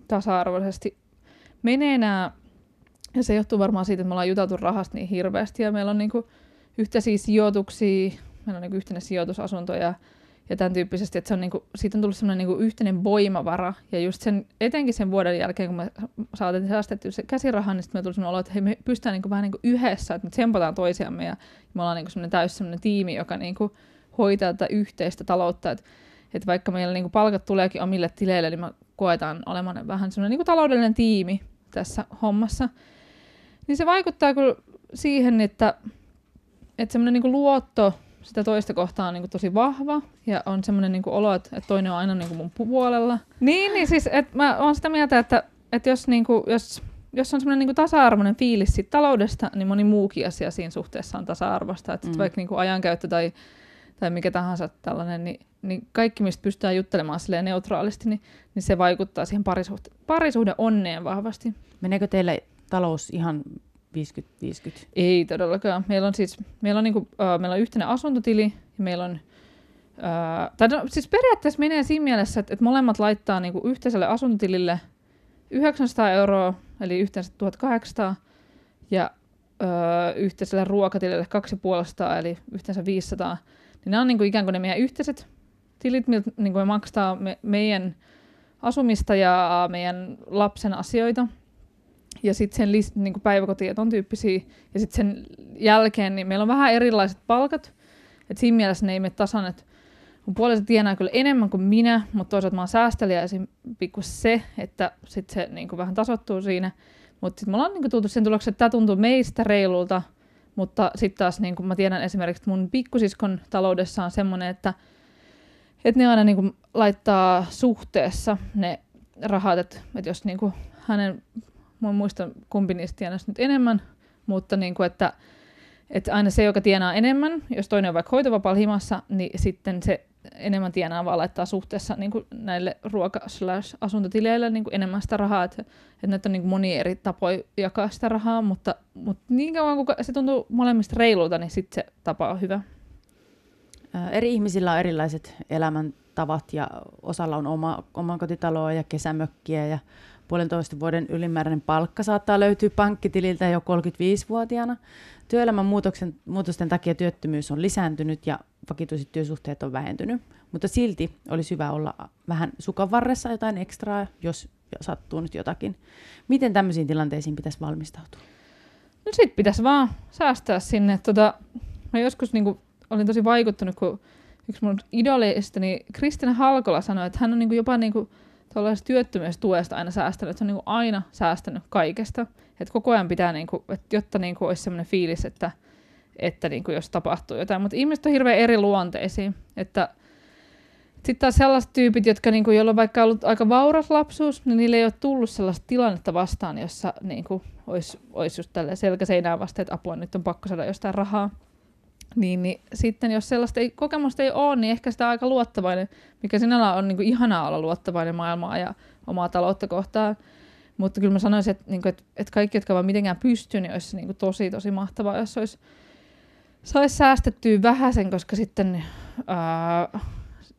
tasa-arvoisesti menee nämä, ja se johtuu varmaan siitä, että me ollaan juteltu rahasta niin hirveästi, ja meillä on niin kuin yhteisiä sijoituksia, meillä on niin yhteinen sijoitusasunto ja, ja tämän tyyppisesti, että se on niin kuin, siitä on tullut sellainen niin yhteinen voimavara. Ja just sen, etenkin sen vuoden jälkeen, kun me saatiin säästettyä se käsiraha, niin sitten me tuli sellainen olo, että hei, me pystytään niin kuin vähän niin kuin yhdessä, että me tsempataan toisiamme ja me ollaan niin sellainen täys sellainen tiimi, joka niin kuin hoitaa tätä yhteistä taloutta. Että, että vaikka meillä niin kuin palkat tuleekin omille tileille, niin me koetaan olemaan vähän sellainen niin kuin taloudellinen tiimi tässä hommassa. Niin se vaikuttaa kyllä siihen, että että semmoinen niinku luotto sitä toista kohtaa on niinku tosi vahva ja on semmoinen niinku olo, että, että toinen on aina niinku mun puolella. Niin, niin siis että mä oon sitä mieltä, että, että jos, niinku, jos, jos on semmoinen niinku tasa-arvoinen fiilis siitä taloudesta, niin moni muukin asia siinä suhteessa on tasa-arvosta. Että mm. vaikka niinku ajankäyttö tai, tai mikä tahansa tällainen, niin, niin kaikki, mistä pystytään juttelemaan neutraalisti, niin, niin se vaikuttaa siihen parisuhde, parisuhde onneen vahvasti. Meneekö teille talous ihan 50-50? Ei todellakaan. Meillä on siis meillä on, niinku, uh, meillä on yhteinen asuntotili ja meillä on Uh, tai no, siis periaatteessa menee siinä mielessä, että, että molemmat laittaa niinku yhteiselle asuntotilille 900 euroa, eli yhteensä 1800, ja öö, yhteiselle ruokatilille 250, eli yhteensä 500, niin nämä on niin kuin ikään kuin ne meidän yhteiset tilit, miltä niin kuin me maksaa me, meidän asumista ja meidän lapsen asioita. Ja sitten sen list, niin päiväkoti ja ton tyyppisiä. Ja sitten sen jälkeen niin meillä on vähän erilaiset palkat. Et siinä mielessä ne ei mene tasan, että mun puolesta tienaa kyllä enemmän kuin minä, mutta toisaalta mä oon säästeliäisin pikku se, että sitten se niin kuin vähän tasottuu siinä. Mutta sitten me ollaan niin kuin tultu sen tulokseen, että tämä tuntuu meistä reilulta, mutta sitten taas niin kuin mä tiedän esimerkiksi, että mun pikkusiskon taloudessa on semmoinen, että, että ne aina niin kuin laittaa suhteessa ne rahat, että, että jos niin kuin hänen, mä en muista kumpi niistä tienaisi nyt enemmän, mutta niin kuin, että, että aina se, joka tienaa enemmän, jos toinen on vaikka hoitovapaalla himassa, niin sitten se enemmän tienaa vaan laittaa suhteessa niin kuin näille ruoka-asuntotileille niin kuin enemmän sitä rahaa, että, että näitä on niin monia eri tapoja jakaa sitä rahaa, mutta, mutta niin kauan kuin se tuntuu molemmista reilulta, niin sitten se tapa on hyvä. Eri ihmisillä on erilaiset elämäntavat ja osalla on oma, oma kotitaloa ja kesämökkiä ja puolentoista vuoden ylimääräinen palkka saattaa löytyä pankkitililtä jo 35-vuotiaana. Työelämän muutoksen, muutosten takia työttömyys on lisääntynyt ja vakituiset työsuhteet on vähentynyt, mutta silti olisi hyvä olla vähän sukan varressa jotain ekstraa, jos sattuu nyt jotakin. Miten tämmöisiin tilanteisiin pitäisi valmistautua? No sit pitäisi vaan säästää sinne. Tota, mä joskus niinku, olin tosi vaikuttunut, kun yksi mun idoleista, niin Kristina Halkola sanoi, että hän on niinku jopa niinku, työttömyystuesta aina säästänyt, että se on niinku aina säästänyt kaikesta. Että koko ajan pitää, niinku, että jotta niinku olisi sellainen fiilis, että – että niin kuin jos tapahtuu jotain. Mutta ihmiset on hirveän eri luonteisia. Että sitten taas sellaiset tyypit, jotka niin kuin, joilla on vaikka ollut aika vauras lapsuus, niin niille ei ole tullut sellaista tilannetta vastaan, jossa niin kuin, olisi, olisi just tällä selkäseinää vasta, että apua, nyt on pakko saada jostain rahaa. Niin, niin sitten jos sellaista ei, kokemusta ei ole, niin ehkä sitä on aika luottavainen, mikä sinällä on niin kuin, ihanaa olla luottavainen maailmaa ja omaa taloutta kohtaan. Mutta kyllä mä sanoisin, että, niin kuin, että, että kaikki, jotka vaan mitenkään pystyy, niin olisi niin kuin, tosi, tosi mahtavaa, jos olisi saisi säästettyä vähäsen, koska sitten ää,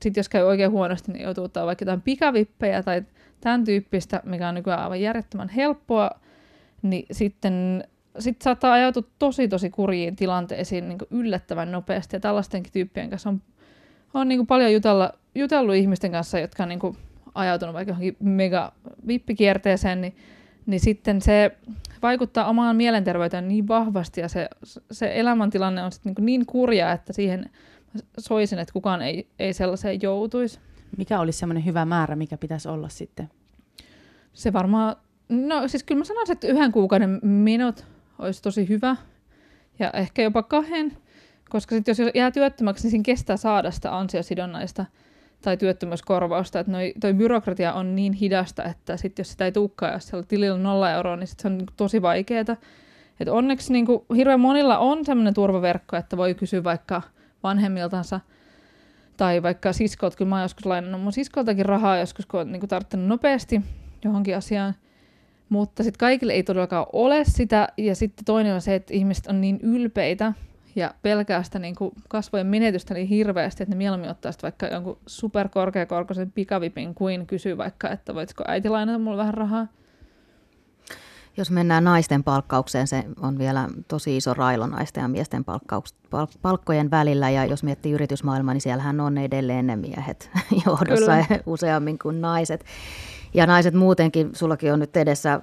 sit jos käy oikein huonosti, niin joutuu ottaa vaikka jotain pikavippejä tai tämän tyyppistä, mikä on nykyään aivan järjettömän helppoa, niin sitten sit saattaa ajautua tosi tosi kurjiin tilanteisiin niin yllättävän nopeasti. Ja tällaistenkin tyyppien kanssa on, on niin paljon jutella, jutellut ihmisten kanssa, jotka on niin ajautunut vaikka johonkin mega vippikierteeseen, niin, niin sitten se vaikuttaa omaan mielenterveyteen niin vahvasti ja se, se elämäntilanne on niin, niin kurja, että siihen soisin, että kukaan ei, ei sellaiseen joutuisi. Mikä olisi semmoinen hyvä määrä, mikä pitäisi olla sitten? Se varmaan, no siis kyllä mä sanoisin, että yhden kuukauden minut olisi tosi hyvä ja ehkä jopa kahden, koska sitten jos jää työttömäksi, niin siinä kestää saada sitä ansiosidonnaista tai työttömyyskorvausta, että noi, toi byrokratia on niin hidasta, että sit jos sitä ei tulekaan, jos siellä tilillä nolla euroa, niin sit se on niin tosi vaikeaa. Et onneksi niin kuin, hirveän monilla on sellainen turvaverkko, että voi kysyä vaikka vanhemmiltansa tai vaikka siskolta. Kyllä mä oon joskus lainannut mun siskoltakin rahaa joskus, kun on niin tarttunut nopeasti johonkin asiaan. Mutta sitten kaikille ei todellakaan ole sitä. Ja sitten toinen on se, että ihmiset on niin ylpeitä, ja pelkää sitä niin kuin kasvojen menetystä niin hirveästi, että ne mieluummin ottaa vaikka jonkun superkorkeakorkoisen pikavipin kuin kysyy vaikka, että voitko äiti lainata mulle vähän rahaa. Jos mennään naisten palkkaukseen, se on vielä tosi iso railo naisten ja miesten palkkojen välillä. Ja jos miettii yritysmaailmaa, niin siellähän on edelleen ne miehet [LAUGHS] johdossa Kyllä. [LAUGHS] useammin kuin naiset. Ja naiset muutenkin, sullakin on nyt edessä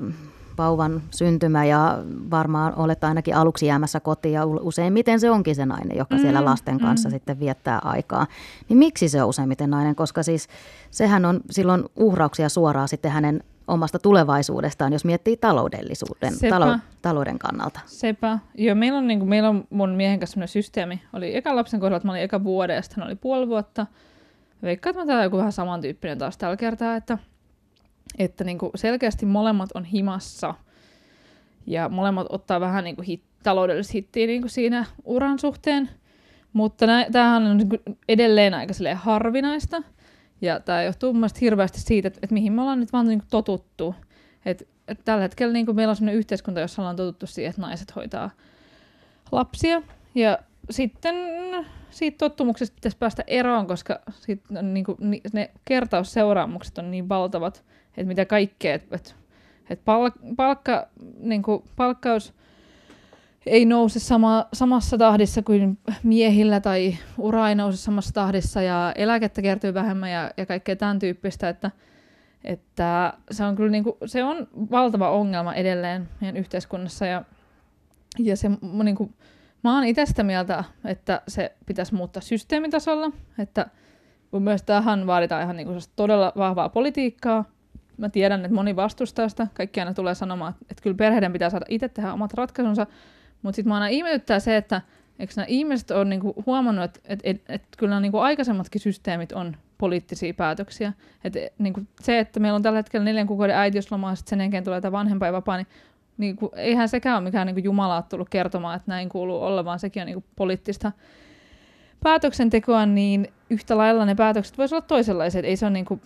vauvan syntymä ja varmaan olet ainakin aluksi jäämässä kotiin ja useimmiten se onkin se nainen, joka siellä mm, lasten kanssa mm. sitten viettää aikaa. Niin miksi se on useimmiten nainen? Koska siis sehän on silloin uhrauksia suoraan sitten hänen omasta tulevaisuudestaan, jos miettii taloudellisuuden, talo, talouden kannalta. Sepä. Joo, meillä on, niin kuin, meillä on mun miehen kanssa sellainen systeemi. Oli eka lapsen kohdalla, että mä olin eka vuoden ja sitten oli puoli vuotta. Veikkaan, että mä joku vähän samantyyppinen taas tällä kertaa, että – että niin kuin selkeästi molemmat on himassa. Ja molemmat ottaa vähän niin kuin hit, taloudellista hittiä niin kuin siinä uran suhteen, mutta nä, tämähän on niin kuin edelleen aika harvinaista. Ja tämä johtuu mun hirveästi siitä, että, että mihin me ollaan nyt vaan niin kuin totuttu. Et, et tällä hetkellä niin kuin meillä on sellainen yhteiskunta, jossa ollaan totuttu siihen, että naiset hoitaa lapsia. Ja sitten siitä tottumuksesta pitäisi päästä eroon, koska sit, niin kuin, ne kertausseuraamukset on niin valtavat, että mitä kaikkea, että et, et palk, palkka, niin palkkaus ei nouse sama, samassa tahdissa kuin miehillä tai ura ei nouse samassa tahdissa ja eläkettä kertyy vähemmän ja, ja kaikkea tämän tyyppistä, että, että se on kyllä niin kuin, se on valtava ongelma edelleen meidän yhteiskunnassa ja, ja se niin kuin, mä oon itse sitä mieltä, että se pitäisi muuttaa systeemitasolla, että mielestä tähän vaaditaan ihan niin kuin todella vahvaa politiikkaa. Mä tiedän, että moni vastustaa sitä. Kaikki aina tulee sanomaan, että, kyllä perheiden pitää saada itse tehdä omat ratkaisunsa. Mutta sitten mä aina ihmetyttää se, että eikö nämä ihmiset ole niinku huomannut, että et, et, et kyllä niinku aikaisemmatkin systeemit on poliittisia päätöksiä. Et, niinku se, että meillä on tällä hetkellä neljän kuukauden äitiysloma ja sen jälkeen tulee tämä vanhempainvapaa, niin niinku, eihän sekään ole mikään niinku Jumalaa tullut kertomaan, että näin kuuluu olla, vaan sekin on niinku poliittista päätöksentekoa, niin yhtä lailla ne päätökset voisivat olla toisenlaisia. Ei, se on niinku,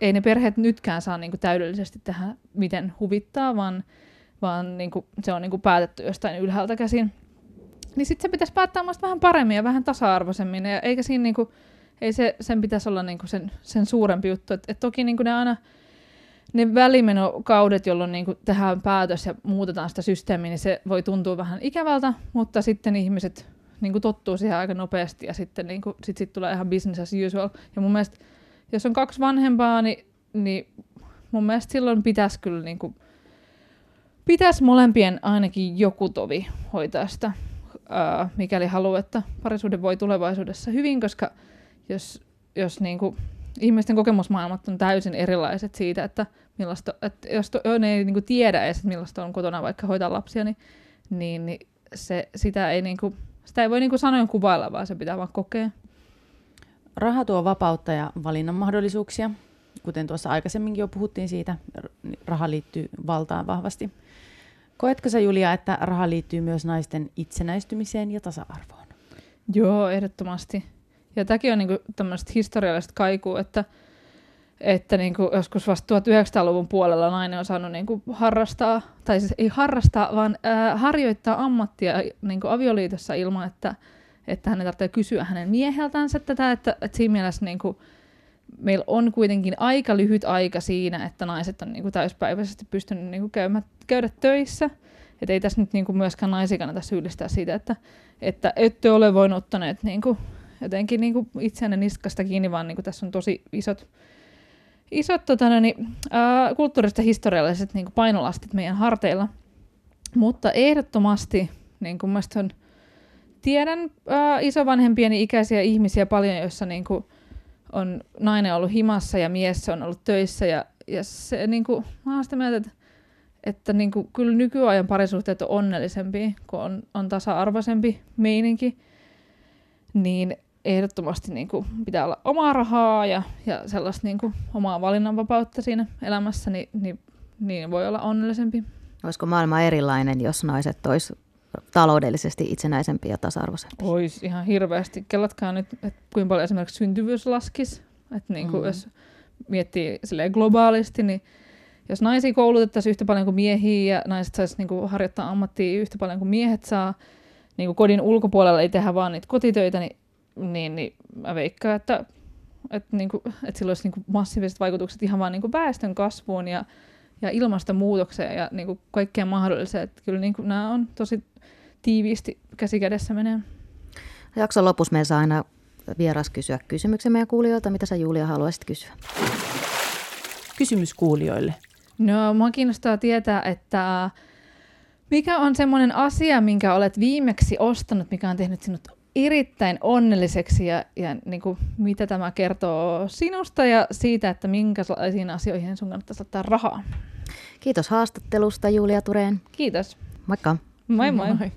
ei ne perheet nytkään saa niinku täydellisesti tehdä, miten huvittaa, vaan vaan niin kuin, se on niin kuin päätetty jostain ylhäältä käsin. Niin sitten se pitäisi päättää vähän paremmin ja vähän tasa-arvoisemmin, ja eikä siinä niin kuin, ei se, sen pitäisi olla niin kuin sen, sen suurempi juttu. Et, et toki niin kuin ne aina ne välimenokaudet, jolloin niin kuin tehdään päätös ja muutetaan sitä systeemiä, niin se voi tuntua vähän ikävältä, mutta sitten ihmiset niin kuin tottuu siihen aika nopeasti ja sitten niin kuin, sit, sit tulee ihan business as usual. Ja mun mielestä, jos on kaksi vanhempaa, niin, niin mun mielestä silloin pitäisi kyllä niin kuin, pitäisi molempien ainakin joku tovi hoitaa sitä, ää, mikäli haluaa, että parisuhde voi tulevaisuudessa hyvin, koska jos, jos niin kuin, ihmisten kokemusmaailmat on täysin erilaiset siitä, että millaista, että jos to, ne ei niin kuin tiedä edes, että millaista on kotona vaikka hoitaa lapsia, niin, niin, niin se, sitä, ei, niin kuin, sitä ei voi niin kuin sanoen kuvailla, vaan se pitää vaan kokea. Raha tuo vapautta ja valinnan mahdollisuuksia. Kuten tuossa aikaisemminkin jo puhuttiin siitä, raha liittyy valtaan vahvasti. Koetko sä Julia, että raha liittyy myös naisten itsenäistymiseen ja tasa-arvoon? Joo, ehdottomasti. Ja tämäkin on niinku tämmöistä historiallista kaikua, että, että niinku joskus vasta 1900-luvun puolella nainen on saanut niinku harrastaa, tai siis ei harrastaa, vaan ää, harjoittaa ammattia niinku avioliitossa ilman, että, että hänen tarvitsee kysyä hänen mieheltänsä tätä, että, että siinä mielessä niinku, meillä on kuitenkin aika lyhyt aika siinä, että naiset on niin kuin täyspäiväisesti pystynyt niin kuin käymä, käydä töissä. Että ei tässä nyt niin kuin myöskään naisia kannata syyllistää siitä, että, että ette ole voinut ottaneet niin kuin jotenkin niin kuin itseänne niskasta kiinni, vaan niin kuin tässä on tosi isot, isot tota, no niin, ää, kulttuuriset ja historialliset niin kuin painolastit meidän harteilla. Mutta ehdottomasti niin kuin on, tiedän ää, isovanhempieni ikäisiä ihmisiä paljon, joissa niin on nainen ollut himassa ja mies on ollut töissä ja, ja se niin kuin, mä oon sitä mieltä, että, että niin kuin, kyllä nykyajan parisuhteet on onnellisempia, kun on, on tasa-arvoisempi meininki, niin ehdottomasti niin kuin, pitää olla omaa rahaa ja, ja sellaista niin kuin, omaa valinnanvapautta siinä elämässä, niin, niin, niin voi olla onnellisempi. Olisiko maailma erilainen, jos naiset olisi taloudellisesti itsenäisempi ja tasa-arvoisempi. Olisi ihan hirveästi. Kellatkaa nyt, että kuinka paljon esimerkiksi syntyvyys laskisi. Että niin kuin, mm. jos miettii globaalisti, niin jos naisia koulutettaisiin yhtä paljon kuin miehiä ja naiset saisi niin kuin, harjoittaa ammattia yhtä paljon kuin miehet saa, niin kuin kodin ulkopuolella ei tehdä vaan niitä kotitöitä, niin, niin, niin mä veikkaan, että, että, niin kuin, että sillä olisi niin kuin massiiviset vaikutukset ihan vaan niin kuin väestön kasvuun ja, ja ilmastonmuutokseen ja niin kuin kaikkeen mahdolliseen. Että kyllä niin kuin, nämä on tosi tiiviisti käsi kädessä menee. Jakson lopussa meillä saa aina vieras kysyä kysymyksen meidän kuulijoilta. Mitä sä Julia haluaisit kysyä? Kysymys kuulijoille. No, mua kiinnostaa tietää, että mikä on semmoinen asia, minkä olet viimeksi ostanut, mikä on tehnyt sinut erittäin onnelliseksi ja, ja niin kuin, mitä tämä kertoo sinusta ja siitä, että minkälaisiin asioihin sun kannattaisi ottaa rahaa. Kiitos haastattelusta Julia Tureen. Kiitos. Moikka. Moi moi. moi.